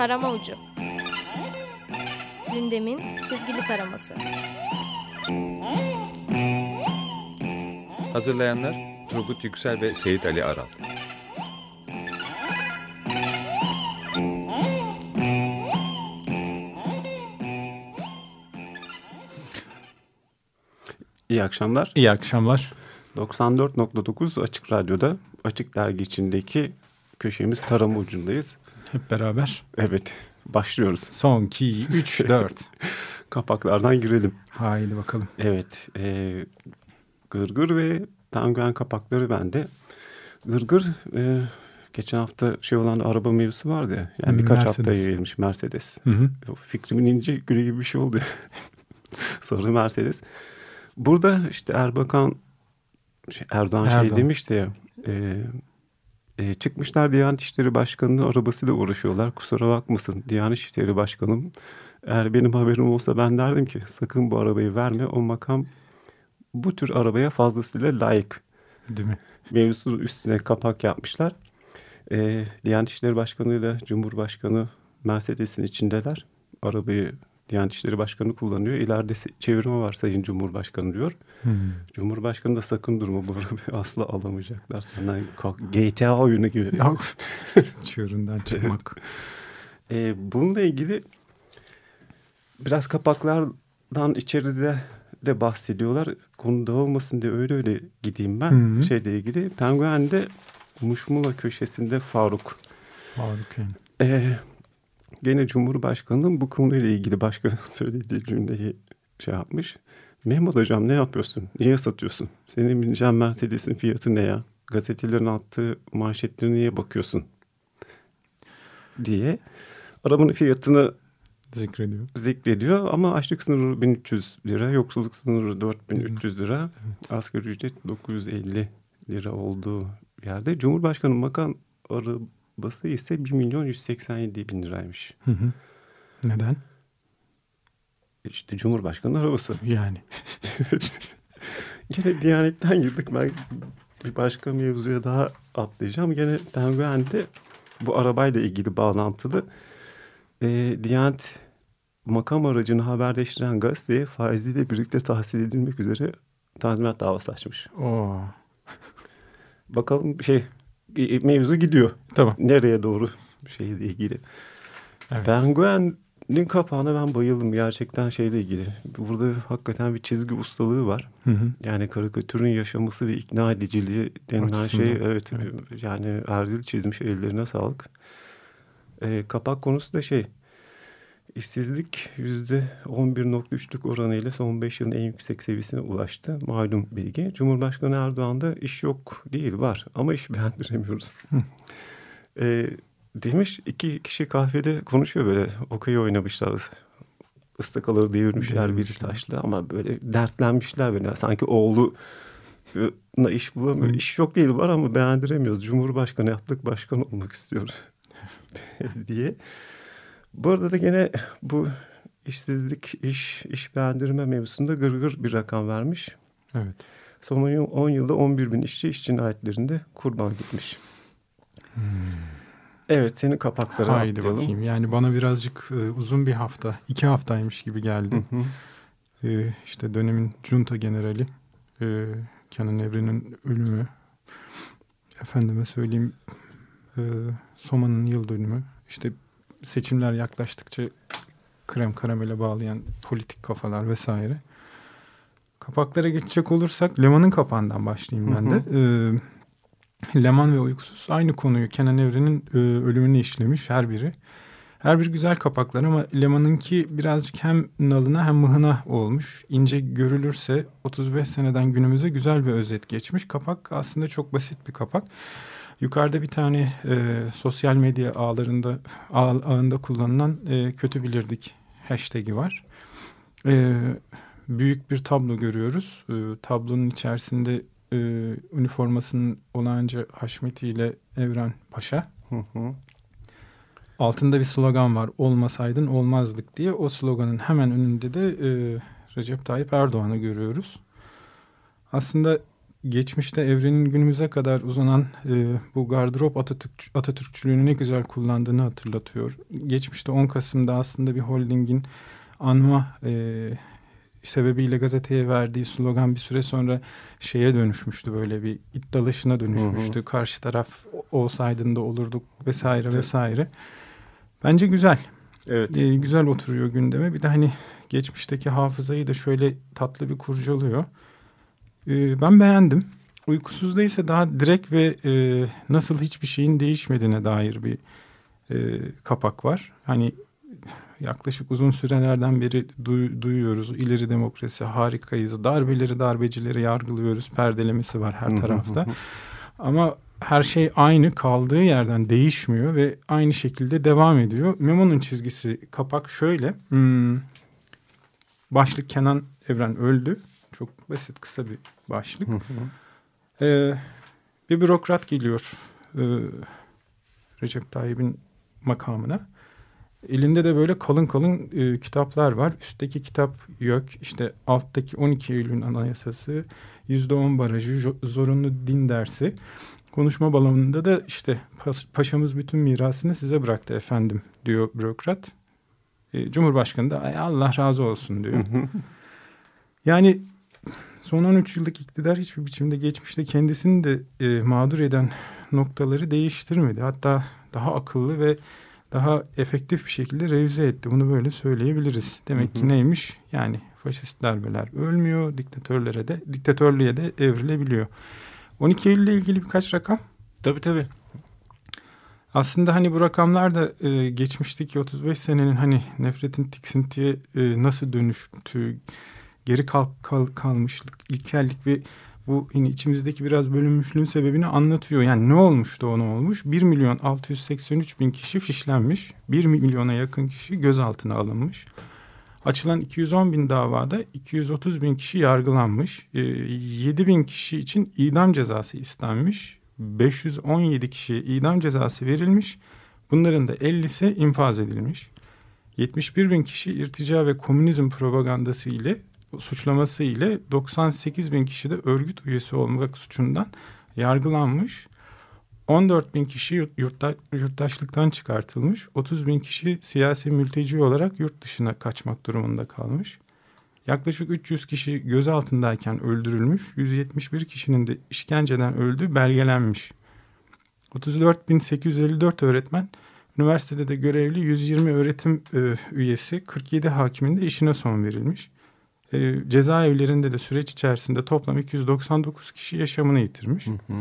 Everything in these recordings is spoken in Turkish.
Tarama Ucu Gündemin çizgili taraması Hazırlayanlar Turgut Yüksel ve Seyit Ali Aral. İyi akşamlar. İyi akşamlar. 94.9 Açık Radyo'da Açık Dergi içindeki köşemiz tarama ucundayız. Hep beraber. Evet başlıyoruz. Son 2, 3, 4. Kapaklardan girelim. Haydi bakalım. Evet. E, gırgır ve penguen kapakları bende. Gırgır e, geçen hafta şey olan araba mevzusu vardı ya. Yani birkaç Mercedes. hafta yayılmış Mercedes. Hı hı. Fikrimin ince gülü gibi bir şey oldu. Sarı Mercedes. Burada işte Erbakan şey, Erdoğan, şey Erdoğan. demişti ya e, e, çıkmışlar Diyanet İşleri Başkanı'nın arabasıyla uğraşıyorlar. Kusura bakmasın Diyanet İşleri Başkanım. Eğer benim haberim olsa ben derdim ki sakın bu arabayı verme. O makam bu tür arabaya fazlasıyla layık. Değil mi? Mevzusu üstüne kapak yapmışlar. E, Diyanet İşleri Başkanı ile Cumhurbaşkanı Mercedes'in içindeler. Arabayı Diyanet İşleri Başkanı kullanıyor. İleride çevirme var Sayın Cumhurbaşkanı diyor. Hmm. Cumhurbaşkanı da sakın durma bu asla alamayacaklar. Senden GTA oyunu gibi. Çığırından çıkmak. Ee, bununla ilgili biraz kapaklardan içeride de bahsediyorlar. Konu dağılmasın diye öyle öyle gideyim ben. Hı hı. Şeyle ilgili. Penguen'de Muşmula köşesinde Faruk. Faruk yani. Ee, gene Cumhurbaşkanı'nın bu konuyla ilgili başka söylediği cümleyi şey yapmış. Mehmet Hocam ne yapıyorsun? Niye satıyorsun? Senin bineceğin Mercedes'in fiyatı ne ya? Gazetelerin attığı manşetlerine niye bakıyorsun? Diye arabanın fiyatını Zikrediyor. zikrediyor ama açlık sınırı 1300 lira, yoksulluk sınırı 4300 lira, asgari ücret 950 lira olduğu yerde Cumhurbaşkanı makam arabası ise 1 milyon 187 bin liraymış. Hı hı. Neden? İşte Cumhurbaşkanı arabası. Yani. Gene Diyanet'ten girdik. Ben bir başka mevzuya daha atlayacağım. Gene Penguen'de bu arabayla ilgili bağlantılı. Ee, Diyanet makam aracını haberleştiren gazeteye faiziyle birlikte tahsil edilmek üzere tazminat davası açmış. Oo. Bakalım şey e, mevzu gidiyor. Tamam. Nereye doğru şeyle ilgili. Evet. Penguen'in kapağına ben bayıldım gerçekten şeyle ilgili. Burada hakikaten bir çizgi ustalığı var. Hı hı. Yani karikatürün yaşaması ve ikna ediciliği denilen Açısından, şey evet, evet. yani Erdil çizmiş ellerine sağlık. Ee, kapak konusu da şey işsizlik yüzde 11.3'lük oranıyla son 5 yılın en yüksek seviyesine ulaştı. Malum bilgi. Cumhurbaşkanı Erdoğan da iş yok değil var ama iş beğendiremiyoruz. Ee, demiş iki kişi kahvede konuşuyor böyle okey oynamışlar. Istakaları devirmişler biri taşlı ama böyle dertlenmişler böyle. Sanki oğlu na iş bulamıyor. İş yok değil var ama beğendiremiyoruz. Cumhurbaşkanı yaptık başkan olmak istiyoruz diye. Bu arada da gene bu işsizlik, iş, iş beğendirme mevzusunda gırgır bir rakam vermiş. Evet. Son 10 yılda 11 bin işçi iş cinayetlerinde kurban gitmiş. Evet senin kapakları Haydi atlayalım. bakayım. Yani bana birazcık e, uzun bir hafta, iki haftaymış gibi geldi. Hı hı. E, işte dönemin junta generali e, Kenan Evren'in ölümü. Efendime söyleyeyim e, Soma'nın yıl dönümü. İşte seçimler yaklaştıkça krem karamele bağlayan politik kafalar vesaire. Kapaklara geçecek olursak Leman'ın kapağından başlayayım ben Hı de. E, Leman ve Uykusuz aynı konuyu Kenan Evren'in e, ölümünü işlemiş her biri. Her bir güzel kapaklar ama Leman'ınki birazcık hem nalına hem mıhına olmuş. İnce görülürse 35 seneden günümüze güzel bir özet geçmiş. Kapak aslında çok basit bir kapak. Yukarıda bir tane e, sosyal medya ağlarında ağ, ağında kullanılan e, kötü bilirdik hashtag'i var. E, büyük bir tablo görüyoruz. E, tablonun içerisinde e, üniformasının olağanca Haşmeti ile Evren Paşa. Hı hı. Altında bir slogan var. Olmasaydın olmazdık diye. O sloganın hemen önünde de e, Recep Tayyip Erdoğan'ı görüyoruz. Aslında geçmişte evrenin günümüze kadar uzanan e, bu gardırop Atatürk, Atatürkçülüğünü ne güzel kullandığını hatırlatıyor. Geçmişte 10 Kasım'da aslında bir holdingin anma e, sebebiyle gazeteye verdiği slogan bir süre sonra şeye dönüşmüştü böyle bir iddialışına dönüşmüştü. Hı hı. Karşı taraf olsaydın da olurduk vesaire evet. vesaire. Bence güzel. Evet. Ee, güzel oturuyor gündeme. Bir de hani geçmişteki hafızayı da şöyle tatlı bir kurcalıyor. Ee, ben beğendim. Uykusuzda ise daha direkt ve e, nasıl hiçbir şeyin değişmediğine dair bir e, kapak var. Hani yaklaşık uzun sürelerden beri duy, duyuyoruz. İleri demokrasi harikayız. Darbeleri darbecileri yargılıyoruz. Perdelemesi var her tarafta. Ama her şey aynı kaldığı yerden değişmiyor ve aynı şekilde devam ediyor. Memo'nun çizgisi kapak şöyle. Hmm, başlık Kenan Evren öldü. Çok basit kısa bir başlık. ee, bir bürokrat geliyor e, Recep Tayyip'in makamına. Elinde de böyle kalın kalın e, kitaplar var. Üstteki kitap yok. İşte alttaki 12 Eylül Anayasası, %10 barajı, zorunlu din dersi. Konuşma balonunda da işte paşamız bütün mirasını size bıraktı efendim diyor bürokrat. E, Cumhurbaşkanı da Allah razı olsun diyor. yani son 13 yıllık iktidar hiçbir biçimde geçmişte kendisini de e, mağdur eden noktaları değiştirmedi. Hatta daha akıllı ve daha efektif bir şekilde revize etti. Bunu böyle söyleyebiliriz. Demek ki neymiş? Yani faşist darbeler ölmüyor, diktatörlere de diktatörlüğe de evrilebiliyor. 12 Eylül ile ilgili birkaç rakam. Tabii tabii. Aslında hani bu rakamlar da e, geçmişteki 35 senenin hani nefretin tiksintiye e, nasıl dönüştüğü, geri kal, kal, kalmışlık, ilkellik ve bu yine içimizdeki biraz bölünmüşlüğün sebebini anlatıyor. Yani ne olmuş da ona olmuş? 1 milyon 683 bin kişi fişlenmiş. 1 milyona yakın kişi gözaltına alınmış. Açılan 210 bin davada 230 bin kişi yargılanmış. 7 ee, bin kişi için idam cezası istenmiş. 517 kişiye idam cezası verilmiş. Bunların da 50'si infaz edilmiş. 71 bin kişi irtica ve komünizm propagandası ile suçlaması ile 98 bin kişi de örgüt üyesi olmak suçundan yargılanmış. 14 bin kişi yurtta, yurttaşlıktan çıkartılmış. 30 bin kişi siyasi mülteci olarak yurt dışına kaçmak durumunda kalmış. Yaklaşık 300 kişi gözaltındayken öldürülmüş. 171 kişinin de işkenceden öldüğü belgelenmiş. 34.854 öğretmen, üniversitede de görevli 120 öğretim e, üyesi, 47 hakimin de işine son verilmiş. E, cezaevlerinde de süreç içerisinde toplam 299 kişi yaşamını yitirmiş. Hı hı.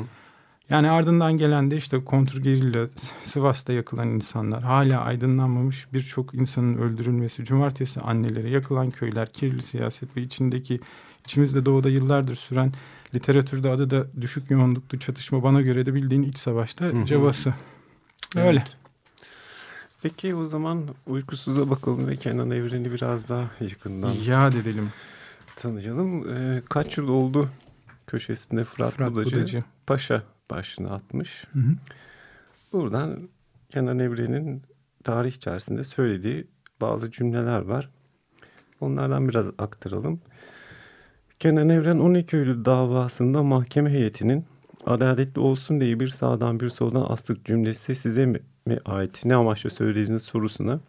Yani ardından gelen de işte kontrgerilla, Sivas'ta yakılan insanlar, hala aydınlanmamış birçok insanın öldürülmesi, cumartesi anneleri, yakılan köyler, kirli siyaset ve içindeki içimizde doğuda yıllardır süren literatürde adı da düşük yoğunluklu çatışma bana göre de bildiğin iç savaşta hı hı. cevası. Öyle. Evet. Peki o zaman uykusuza bakalım ve Kenan Evren'i biraz daha yakından yad edelim. Tanıyalım. Ee, kaç yıl oldu köşesinde Fırat, Fırat Budacı, Budacı Paşa başlığını atmış. Hı hı. Buradan Kenan Evren'in tarih içerisinde söylediği bazı cümleler var. Onlardan biraz aktaralım. Kenan Evren 12 Eylül davasında mahkeme heyetinin adaletli olsun diye bir sağdan bir soldan astık cümlesi size mi, mi ait ne amaçla söylediğiniz sorusuna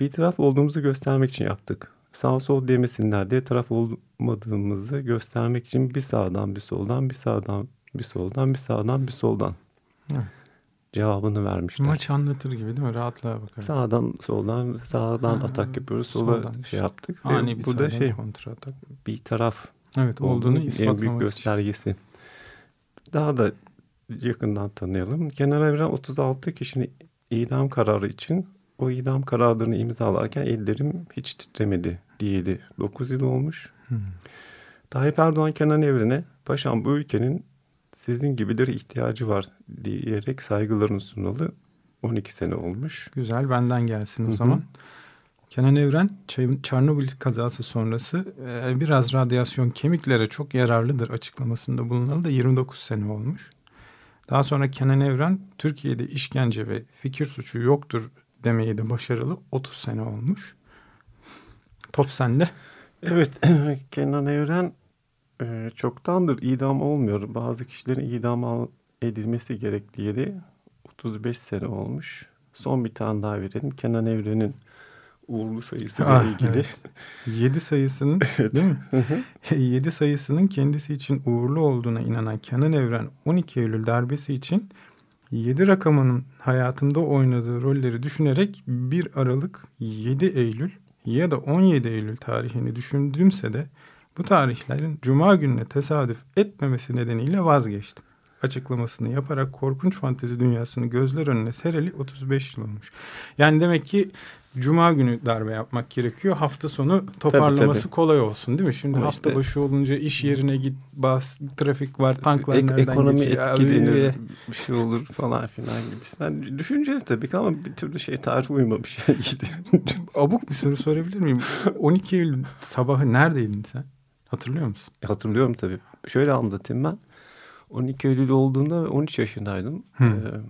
bir taraf olduğumuzu göstermek için yaptık. Sağ sol demesinler diye taraf olmadığımızı göstermek için bir sağdan bir soldan bir sağdan bir soldan bir sağdan bir soldan. Hı. Cevabını vermişler. Maç anlatır gibi değil mi? Rahatlığa bakar. Sağdan soldan sağdan ha, atak yapıyoruz. Sola soldan şey yaptık. Ani bir bu da şey kontra atak. Bir taraf evet, olduğunu ispatlamak en büyük göstergesi. Için. Daha da yakından tanıyalım. Kenan Evren 36 kişinin idam kararı için o idam kararlarını imzalarken ellerim hiç titremedi diyedi. 9 yıl olmuş. Hmm. Tayyip Erdoğan Kenan Evren'e paşam bu ülkenin sizin gibileri ihtiyacı var diyerek saygılarını sunalı 12 sene olmuş. Güzel benden gelsin o Hı-hı. zaman. Kenan Evren Çernobil kazası sonrası e, biraz radyasyon kemiklere çok yararlıdır açıklamasında bulunalı da 29 sene olmuş. Daha sonra Kenan Evren Türkiye'de işkence ve fikir suçu yoktur demeyi de başarılı 30 sene olmuş. Top sende. Evet Kenan Evren e, çoktandır idam olmuyor. Bazı kişilerin idam edilmesi gerektiği 35 sene olmuş. Son bir tane daha verelim. Kenan Evren'in uğurlu sayısıyla Ah, ilgili. evet. 7 sayısının değil mi? 7 sayısının kendisi için uğurlu olduğuna inanan Kenan Evren 12 Eylül darbesi için 7 rakamının hayatımda oynadığı rolleri düşünerek 1 Aralık 7 Eylül ya da 17 Eylül tarihini düşündüğümse de bu tarihlerin Cuma gününe tesadüf etmemesi nedeniyle vazgeçtim. Açıklamasını yaparak korkunç fantezi dünyasını gözler önüne sereli 35 yıl olmuş. Yani demek ki Cuma günü darbe yapmak gerekiyor. Hafta sonu toparlaması tabii. kolay olsun değil mi? Şimdi Ama hafta işte- başı olunca iş yerine git bas trafik var tanklar Ek- nereden ekonomi geçiyor? etkilenir, Abi, bir şey olur falan filan gibisinden. Düşüneceğiz tabii ki ama bir türlü şey tarih uymamış. Abuk bir soru sorabilir miyim? 12 Eylül sabahı neredeydin sen? Hatırlıyor musun? Hatırlıyorum tabii. Şöyle anlatayım ben. 12 Eylül olduğunda 13 yaşındaydım. Hı. Ee,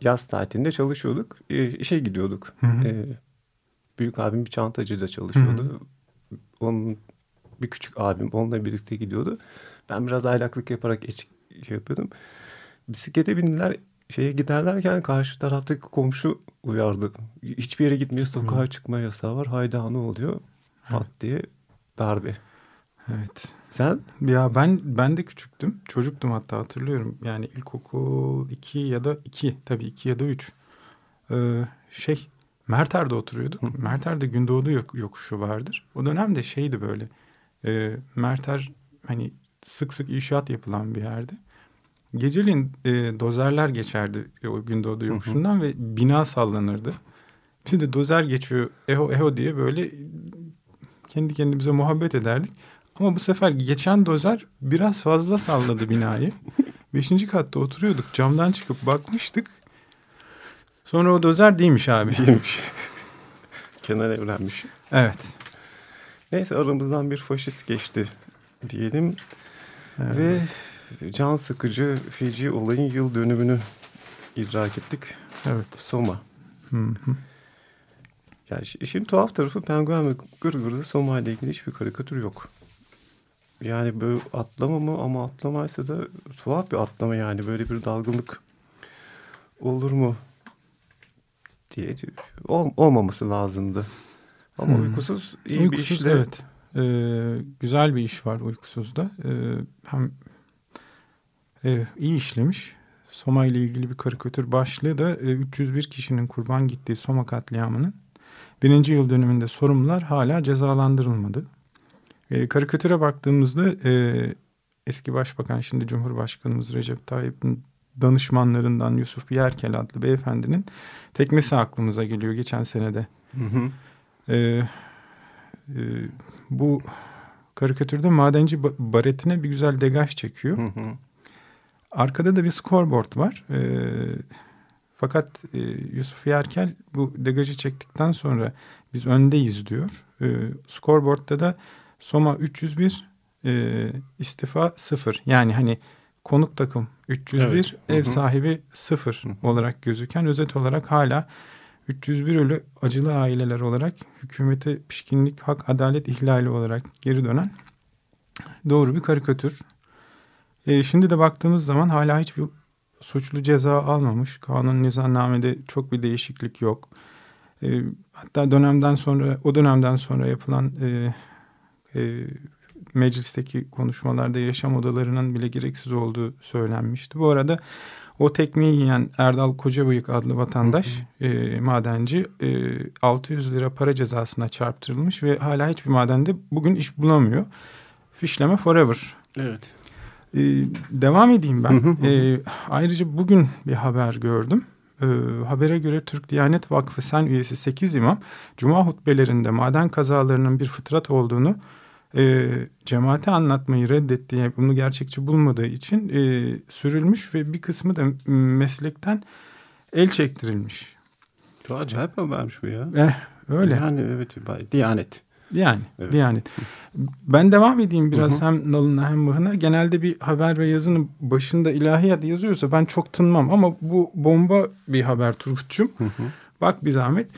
yaz tatilinde çalışıyorduk. Ee, işe gidiyorduk. Hı hı. Ee, büyük abim bir çantacıda çalışıyordu. Onun bir küçük abim onunla birlikte gidiyordu. Ben biraz aylaklık yaparak eş, şey yapıyordum. Bisiklete bindiler. Şeye giderlerken karşı taraftaki komşu uyardı. Hiçbir yere gitmeye sokağa çıkma yasağı var. Hayda ne oluyor? Pat diye darbe. Evet. Sen? Ya ben ben de küçüktüm. Çocuktum hatta hatırlıyorum. Yani ilkokul 2 ya da 2 tabii 2 ya da 3. Ee, şey Merter'de oturuyorduk. Merter'de Gündoğdu yok, yokuşu vardır. O dönemde şeydi böyle. E, Merter hani sık sık inşaat yapılan bir yerdi. Geceliğin e, dozerler geçerdi o Gündoğdu yokuşundan ve bina sallanırdı. Şimdi dozer geçiyor eho eho diye böyle kendi kendimize muhabbet ederdik. Ama bu sefer geçen dozer biraz fazla salladı binayı. Beşinci katta oturuyorduk. Camdan çıkıp bakmıştık. Sonra o dozer değilmiş abi. Değilmiş. Kenan evlenmiş. Evet. Neyse aramızdan bir faşist geçti diyelim. Evet. Ve can sıkıcı feci olayın yıl dönümünü idrak ettik. Evet. Soma. Hı hı. Yani şi- işin tuhaf tarafı Penguen ve Gırgır'da Soma ile ilgili hiçbir karikatür yok. Yani böyle atlama mı ama atlamaysa da tuhaf bir atlama yani böyle bir dalgınlık olur mu diye ol, olmaması lazımdı. Ama Hmm. uykusuz iyi bir Uykusuz işle evet. Ee, güzel bir iş var uykusuzda. Ee, hem e, iyi işlemiş. Soma ile ilgili bir karikatür başlığı da e, 301 kişinin kurban gittiği Soma katliamının birinci yıl dönümünde sorumlular hala cezalandırılmadı. E, karikatüre baktığımızda e, eski başbakan şimdi Cumhurbaşkanımız Recep Tayyip'in danışmanlarından Yusuf Yerkel adlı beyefendinin tekmesi aklımıza geliyor geçen senede. Hı hı. Ee, e, bu karikatürde madenci ba- baretine bir güzel degaj çekiyor. Hı hı. Arkada da bir scoreboard var. Ee, fakat e, Yusuf Yerkel bu degajı çektikten sonra biz öndeyiz diyor. Ee, scoreboard'da da Soma 301 e, istifa 0. Yani hani konuk takım 301 Evet. Hı ev hı. sahibi 0 Hı hı. olarak gözüken özet olarak hala 301 ölü acılı aileler olarak hükümete pişkinlik, hak, adalet ihlali olarak geri dönen doğru bir karikatür. E, şimdi de baktığımız zaman hala hiçbir suçlu ceza almamış. Kanun nizamnamede çok bir değişiklik yok. E, hatta dönemden sonra o dönemden sonra yapılan e, e, meclisteki konuşmalarda yaşam odalarının bile gereksiz olduğu söylenmişti. Bu arada o tekmeyi yiyen Erdal Kocabıyık adlı vatandaş e, madenci e, 600 lira para cezasına çarptırılmış ve hala hiçbir madende bugün iş bulamıyor. Fişleme forever. Evet. E, devam edeyim ben. Hı hı hı. E, ayrıca bugün bir haber gördüm. E, habere göre Türk Diyanet Vakfı Sen üyesi 8 imam Cuma hutbelerinde maden kazalarının bir fıtrat olduğunu e, cemaate anlatmayı reddettiği, bunu gerçekçi bulmadığı için e, sürülmüş ve bir kısmı da meslekten el çektirilmiş. Çok acayip habermiş bu ya. Eh, öyle. Yani evet. Diyanet. Yani Evet. Diyanet. Ben devam edeyim biraz Hı hem nalına hem mıhına. Genelde bir haber ve yazının başında ilahiyat yazıyorsa ben çok tınmam ama bu bomba bir haber Turgut'cum. Bak bir zahmet.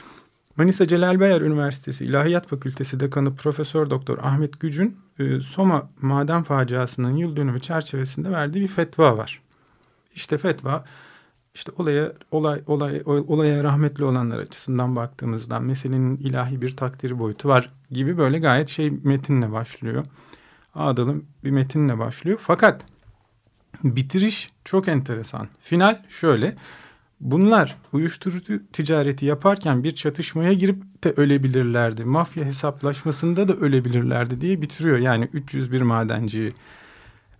Manisa Celal Bayar Üniversitesi İlahiyat Fakültesi Dekanı Profesör Doktor Ahmet Gücün e, Soma maden faciasının yıl dönümü çerçevesinde verdiği bir fetva var. İşte fetva işte olaya olay olay olaya rahmetli olanlar açısından baktığımızda meselenin ilahi bir takdiri boyutu var gibi böyle gayet şey metinle başlıyor. Ağdalı bir metinle başlıyor. Fakat bitiriş çok enteresan. Final şöyle. Bunlar uyuşturucu ticareti yaparken bir çatışmaya girip de ölebilirlerdi. Mafya hesaplaşmasında da ölebilirlerdi diye bitiriyor. Yani 301 madenciyi.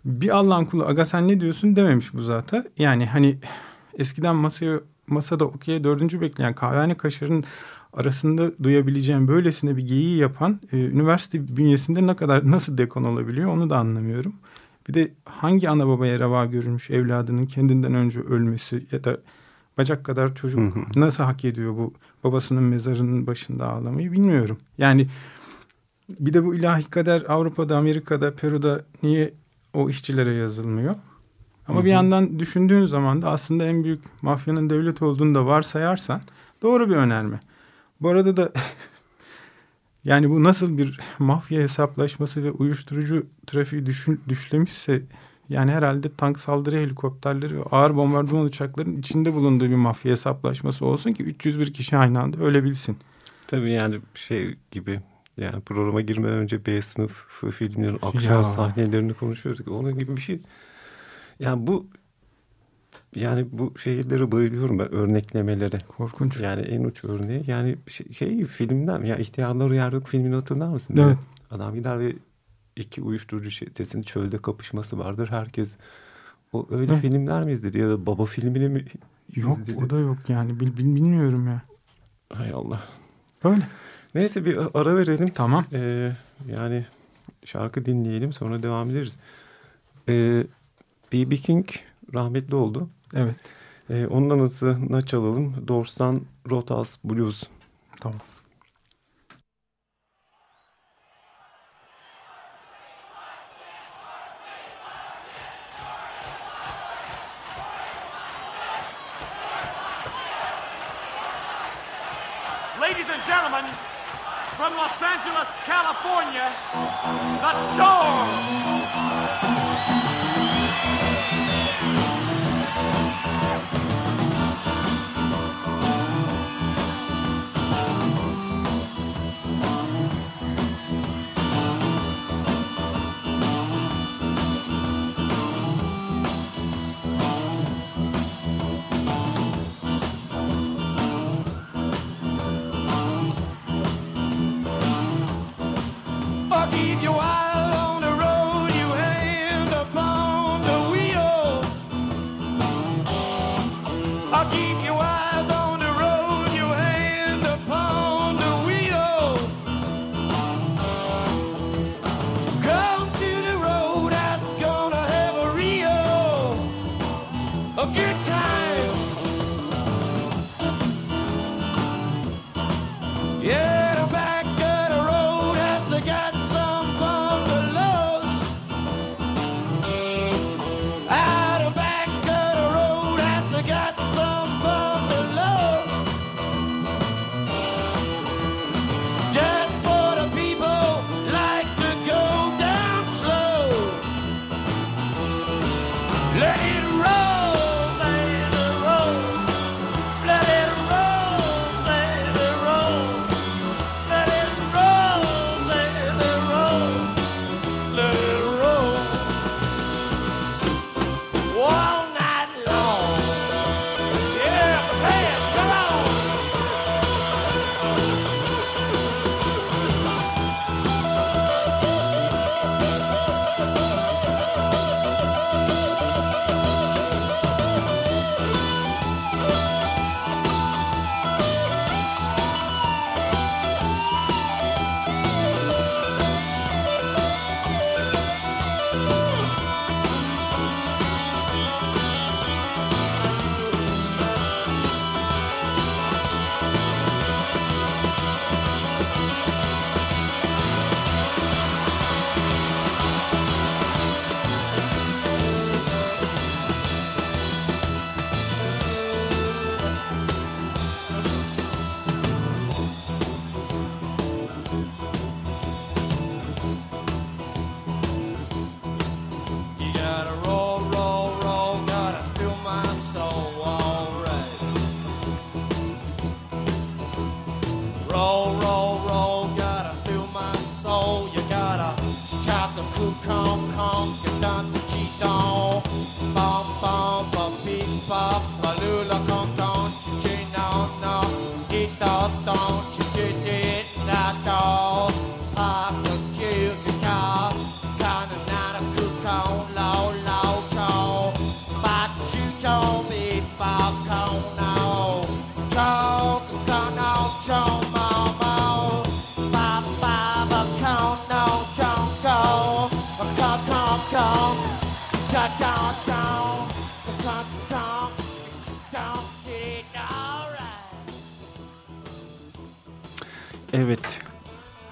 Bir Allah'ın kulu aga sen ne diyorsun dememiş bu zaten. Yani hani eskiden masaya masada okey'e dördüncü bekleyen kahvehane kaşarın arasında duyabileceğim böylesine bir geyiği yapan e, üniversite bünyesinde ne kadar nasıl dekon olabiliyor onu da anlamıyorum. Bir de hangi ana babaya reva görülmüş evladının kendinden önce ölmesi ya da bacak kadar çocuk hı hı. nasıl hak ediyor bu babasının mezarının başında ağlamayı bilmiyorum. Yani bir de bu ilahi kader Avrupa'da, Amerika'da, Peru'da niye o işçilere yazılmıyor? Ama hı hı. bir yandan düşündüğün zaman da aslında en büyük mafyanın devlet olduğunu da varsayarsan doğru bir önerme. Bu arada da yani bu nasıl bir mafya hesaplaşması ve uyuşturucu trafiği düşün, düşlemişse yani herhalde tank saldırı helikopterleri ve ağır bombardıman uçakların içinde bulunduğu bir mafya hesaplaşması olsun ki 301 kişi aynı anda ölebilsin. Tabii yani şey gibi yani programa girmeden önce B sınıf filmlerin aksiyon ya. sahnelerini konuşuyorduk. Onun gibi bir şey. Yani bu yani bu şeylere bayılıyorum ben örneklemelere. Korkunç. Yani en uç örneği yani şey, şey filmden ya ihtiyarlar uyar yok filmini hatırlar mısın? Evet. Adam gider ve iki uyuşturucu çetesinin çölde kapışması vardır. Herkes o öyle Hı. filmler mi izledi ya da baba filmini mi Yok izledi? o da yok yani bil, bil, bilmiyorum ya. Hay Allah. Öyle. Neyse bir ara verelim. Tamam. Ee, yani şarkı dinleyelim sonra devam ederiz. Ee, B.B. King rahmetli oldu. Evet. Ee, ondan hızına çalalım. Doors'tan Rotas Blues. Tamam. California, the Doors. Good time.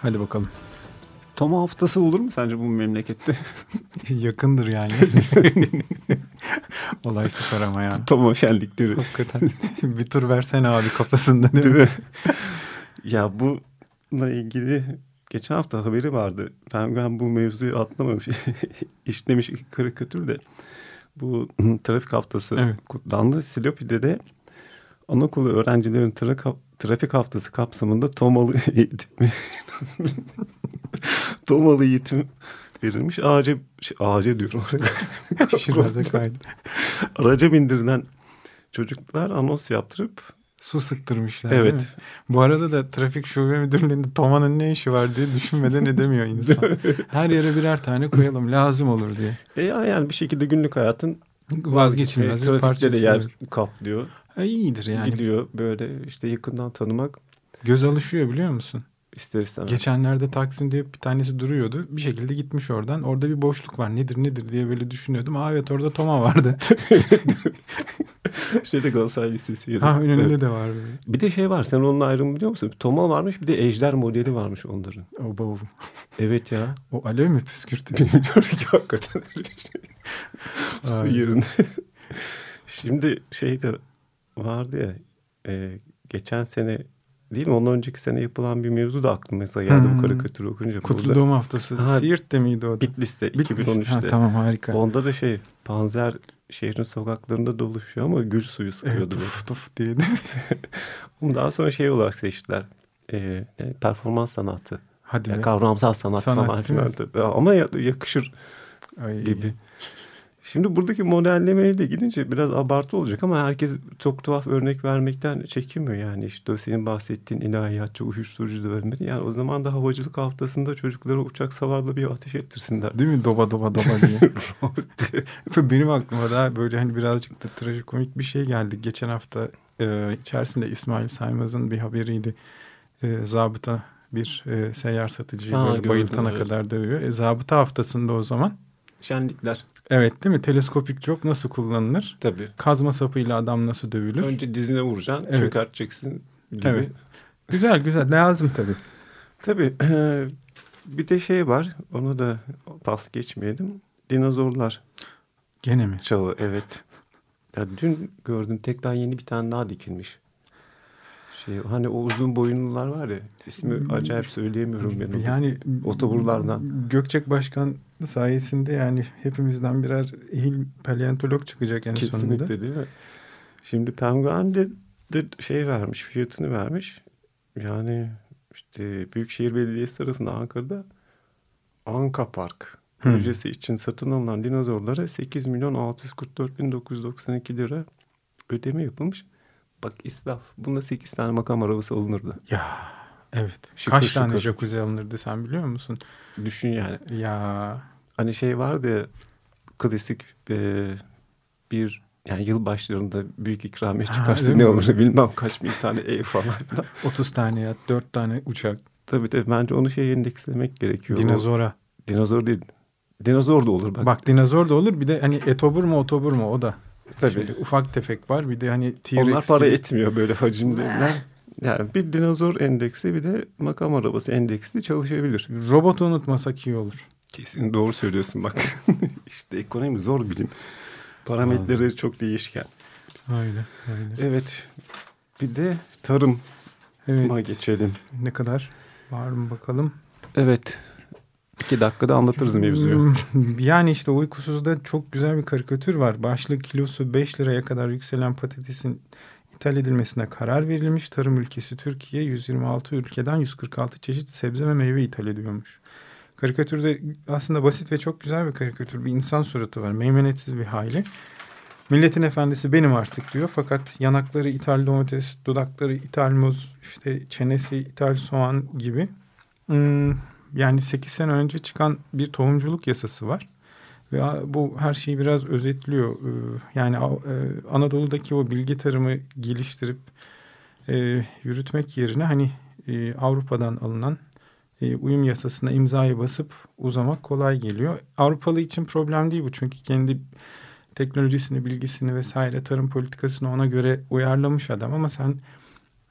Hadi bakalım. Toma haftası olur mu sence bu memlekette? Yakındır yani. Olay süper ama ya. Toma şenlikleri. Hakikaten bir tur versene abi kafasında değil, Değil mi? mi? ya bununla ilgili geçen hafta haberi vardı. Ben, ben bu mevzuyu atlamamış. İşlemiş karikatür de. Bu trafik haftası Evet. kutlandı. Silopi'de de anaokulu öğrencilerin tra- trafik haftası kapsamında tomalı eğitim tomalı eğitim verilmiş. Ağaca, şey, ağaca diyorum. Araca bindirilen çocuklar anons yaptırıp Su sıktırmışlar evet Bu arada da trafik şube müdürlüğünde Toma'nın ne işi var diye düşünmeden edemiyor insan. Her yere birer tane koyalım lazım olur diye. E ya yani bir şekilde günlük hayatın Vazgeçilmez e, bir trafikte parçası. de yer kaplıyor. Ha, iyidir yani. Gidiyor böyle işte yakından tanımak Göz alışıyor biliyor musun? ister istemez. Geçenlerde Taksim'de bir tanesi duruyordu. Bir şekilde gitmiş oradan. Orada bir boşluk var. Nedir nedir diye böyle düşünüyordum. Aa evet orada Toma vardı. Şeyde Galatasaray Lisesi ha önünde Evet. de var böyle. Bir de şey var sen onun ayrımı biliyor musun? Toma varmış bir de Ejder modeli varmış onların. O, bu- Evet ya. o alev mi püskürtü? Bilmiyorum ki hakikaten öyle bir şey. Su Ay. yerine. Şimdi şey de vardı ya e, geçen sene değil mi ondan önceki sene yapılan bir mevzu da aklıma mesela geldi Hmm. bu karikatürü okunca. Kutlu Burada Doğum Haftası. Ha, Siirt'te miydi o da? Bitlis'te Bitlis. 2013'te. Ha, tamam harika. Onda da şey panzer şehrin sokaklarında dolaşıyor ama gül suyu Evet sıkıyordu. böyle. tuf tuf diye. Onu daha sonra şey olarak seçtiler. E, ne, performans sanatı. Hadi Yani be. kavramsal sanat, Sanat, falan Ama ya- yakışır Ay. gibi. Şimdi buradaki modellemeyle gidince biraz abartı olacak ama herkes çok tuhaf örnek vermekten çekinmiyor. Yani işte senin bahsettiğin ilahiyatçı uyuşturucu da ölmedi. Yani o zaman da havacılık haftasında çocuklara uçak savarla bir ateş ettirsinler. Değil mi? Doba doba doba diye. Benim aklıma da böyle hani birazcık da trajikomik bir şey geldi. Geçen hafta e, içerisinde İsmail Saymaz'ın bir haberiydi. E, zabıta bir e, seyyar satıcıyı Ha, böyle bayıltana evet. kadar dövüyor. E, zabıta haftasında o zaman. Şenlikler. Evet değil mi? Teleskopik job nasıl kullanılır? Tabii. Kazma sapıyla adam nasıl dövülür? Önce dizine vuracaksın, Evet. çökerteceksin gibi. Evet. Güzel güzel lazım tabii. Tabii. bir de şey var. Onu da pas geçmeyelim. Dinozorlar Gene mi? çağı. Evet. Ya dün gördüm tekrar yeni bir tane daha dikilmiş. Şey, hani o uzun boyunlular var ya ismi acayip söyleyemiyorum ben. onu. Yani Otoburlardan. Gökçek Başkan sayesinde yani hepimizden birer ehil paleontolog çıkacak en sonunda. Kesinlikle değil mi? Şimdi Penguen'de de şey vermiş, fiyatını vermiş. Yani işte Büyükşehir Belediyesi tarafından Ankara'da Anka Park Hmm. projesi için satın alınan dinozorlara 8 milyon 644 bin 992 lira ödeme yapılmış. Bak israf. Bunda 8 tane makam arabası alınırdı. Ya evet. Şıkır Kaç tane şıkır. jacuzzi alınırdı sen biliyor musun? Düşün yani. Ya Hani şey vardı ya klasik e, bir yani yıl başlarında büyük ikramiye çıkarsa ne mi? olur bilmem kaç bin tane ev falan. 30 tane yat, 4 tane uçak, tabii tabii bence onu şey endekslemek gerekiyor. Dinozora. dinozor değil. Dinozor da olur bak. Bak dinozor da olur bir de hani etobur mu otobur mu o da. Tabii. Şimdi ufak tefek var bir de hani T-Rex Onlar para gibi. etmiyor böyle hacimlerinden. Yani bir dinozor endeksi bir de makam arabası endeksli çalışabilir. Robot unutmasak iyi olur. Kesin doğru söylüyorsun bak. işte ekonomi zor bilim. Parametreleri çok değişken. Öyle öyle. Evet. Bir de tarıma Evet. geçelim. Ne kadar var mı bakalım. Evet. İki dakikada anlatırız mevzuyu. Hmm, Yani işte uykusuzda çok güzel bir karikatür var. Başlık kilosu 5 liraya kadar yükselen patatesin ithal edilmesine karar verilmiş. Tarım ülkesi Türkiye 126 ülkeden 146 çeşit sebze ve meyve ithal ediyormuş. Karikatürde aslında basit ve çok güzel bir karikatür. Bir insan suratı var. Meymenetsiz bir hali. Milletin efendisi benim artık diyor. Fakat yanakları ithal domates, dudakları ithal muz, işte çenesi ithal soğan gibi. Hmm, yani 8 sene önce çıkan bir tohumculuk yasası var. Ve bu her şeyi biraz özetliyor. Ee, yani e, Anadolu'daki o bilgi tarımı geliştirip e, yürütmek yerine hani e, Avrupa'dan alınan uyum yasasına imzayı basıp uzamak kolay geliyor. Avrupalı için problem değil bu çünkü kendi teknolojisini, bilgisini vesaire tarım politikasını ona göre uyarlamış adam ama sen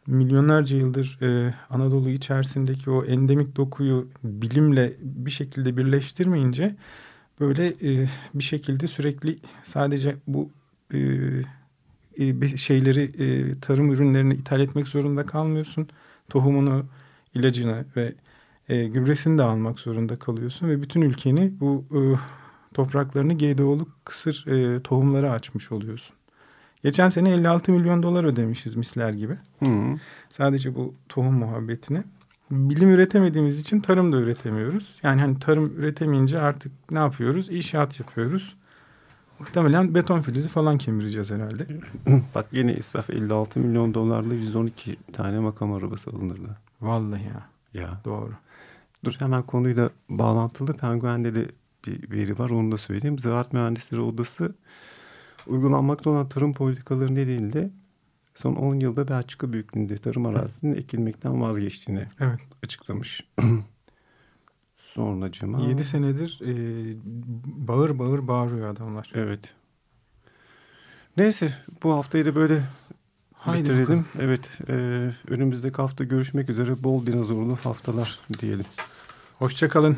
milyonlarca yıldır e, Anadolu içerisindeki o endemik dokuyu bilimle bir şekilde birleştirmeyince böyle e, bir şekilde sürekli sadece bu e, e, şeyleri e, tarım ürünlerini ithal etmek zorunda kalmıyorsun. Tohumunu, ilacını ve e, gübresini de almak zorunda kalıyorsun ve bütün ülkeni bu e, topraklarını GDO'lu kısır e, tohumlara açmış oluyorsun. Geçen sene 56 milyon dolar ödemişiz misler gibi. Hı. Sadece bu tohum muhabbetine. Bilim üretemediğimiz için tarım da üretemiyoruz. Yani hani tarım üretemeyince artık ne yapıyoruz? İnşaat yapıyoruz. Muhtemelen beton filizi falan kemireceğiz herhalde. Bak yine israf 56 milyon dolarla 112 tane makam arabası alınırdı. Vallahi ya. Ya. Doğru. Dur hemen konuyla bağlantılı Penguen'de de bir veri var onu da söyleyeyim. Ziraat Mühendisleri Odası uygulanmakta olan tarım politikaları nedeniyle son 10 yılda Belçika büyüklüğünde tarım arazisinin ekilmekten vazgeçtiğini evet. açıklamış. Sonra cima... 7 senedir e, bağır bağır bağırıyor adamlar. Evet. Neyse bu haftayı da böyle Haydi bitirelim. Bakalım. Evet e, önümüzdeki hafta görüşmek üzere bol dinozorlu haftalar diyelim. Hoşçakalın.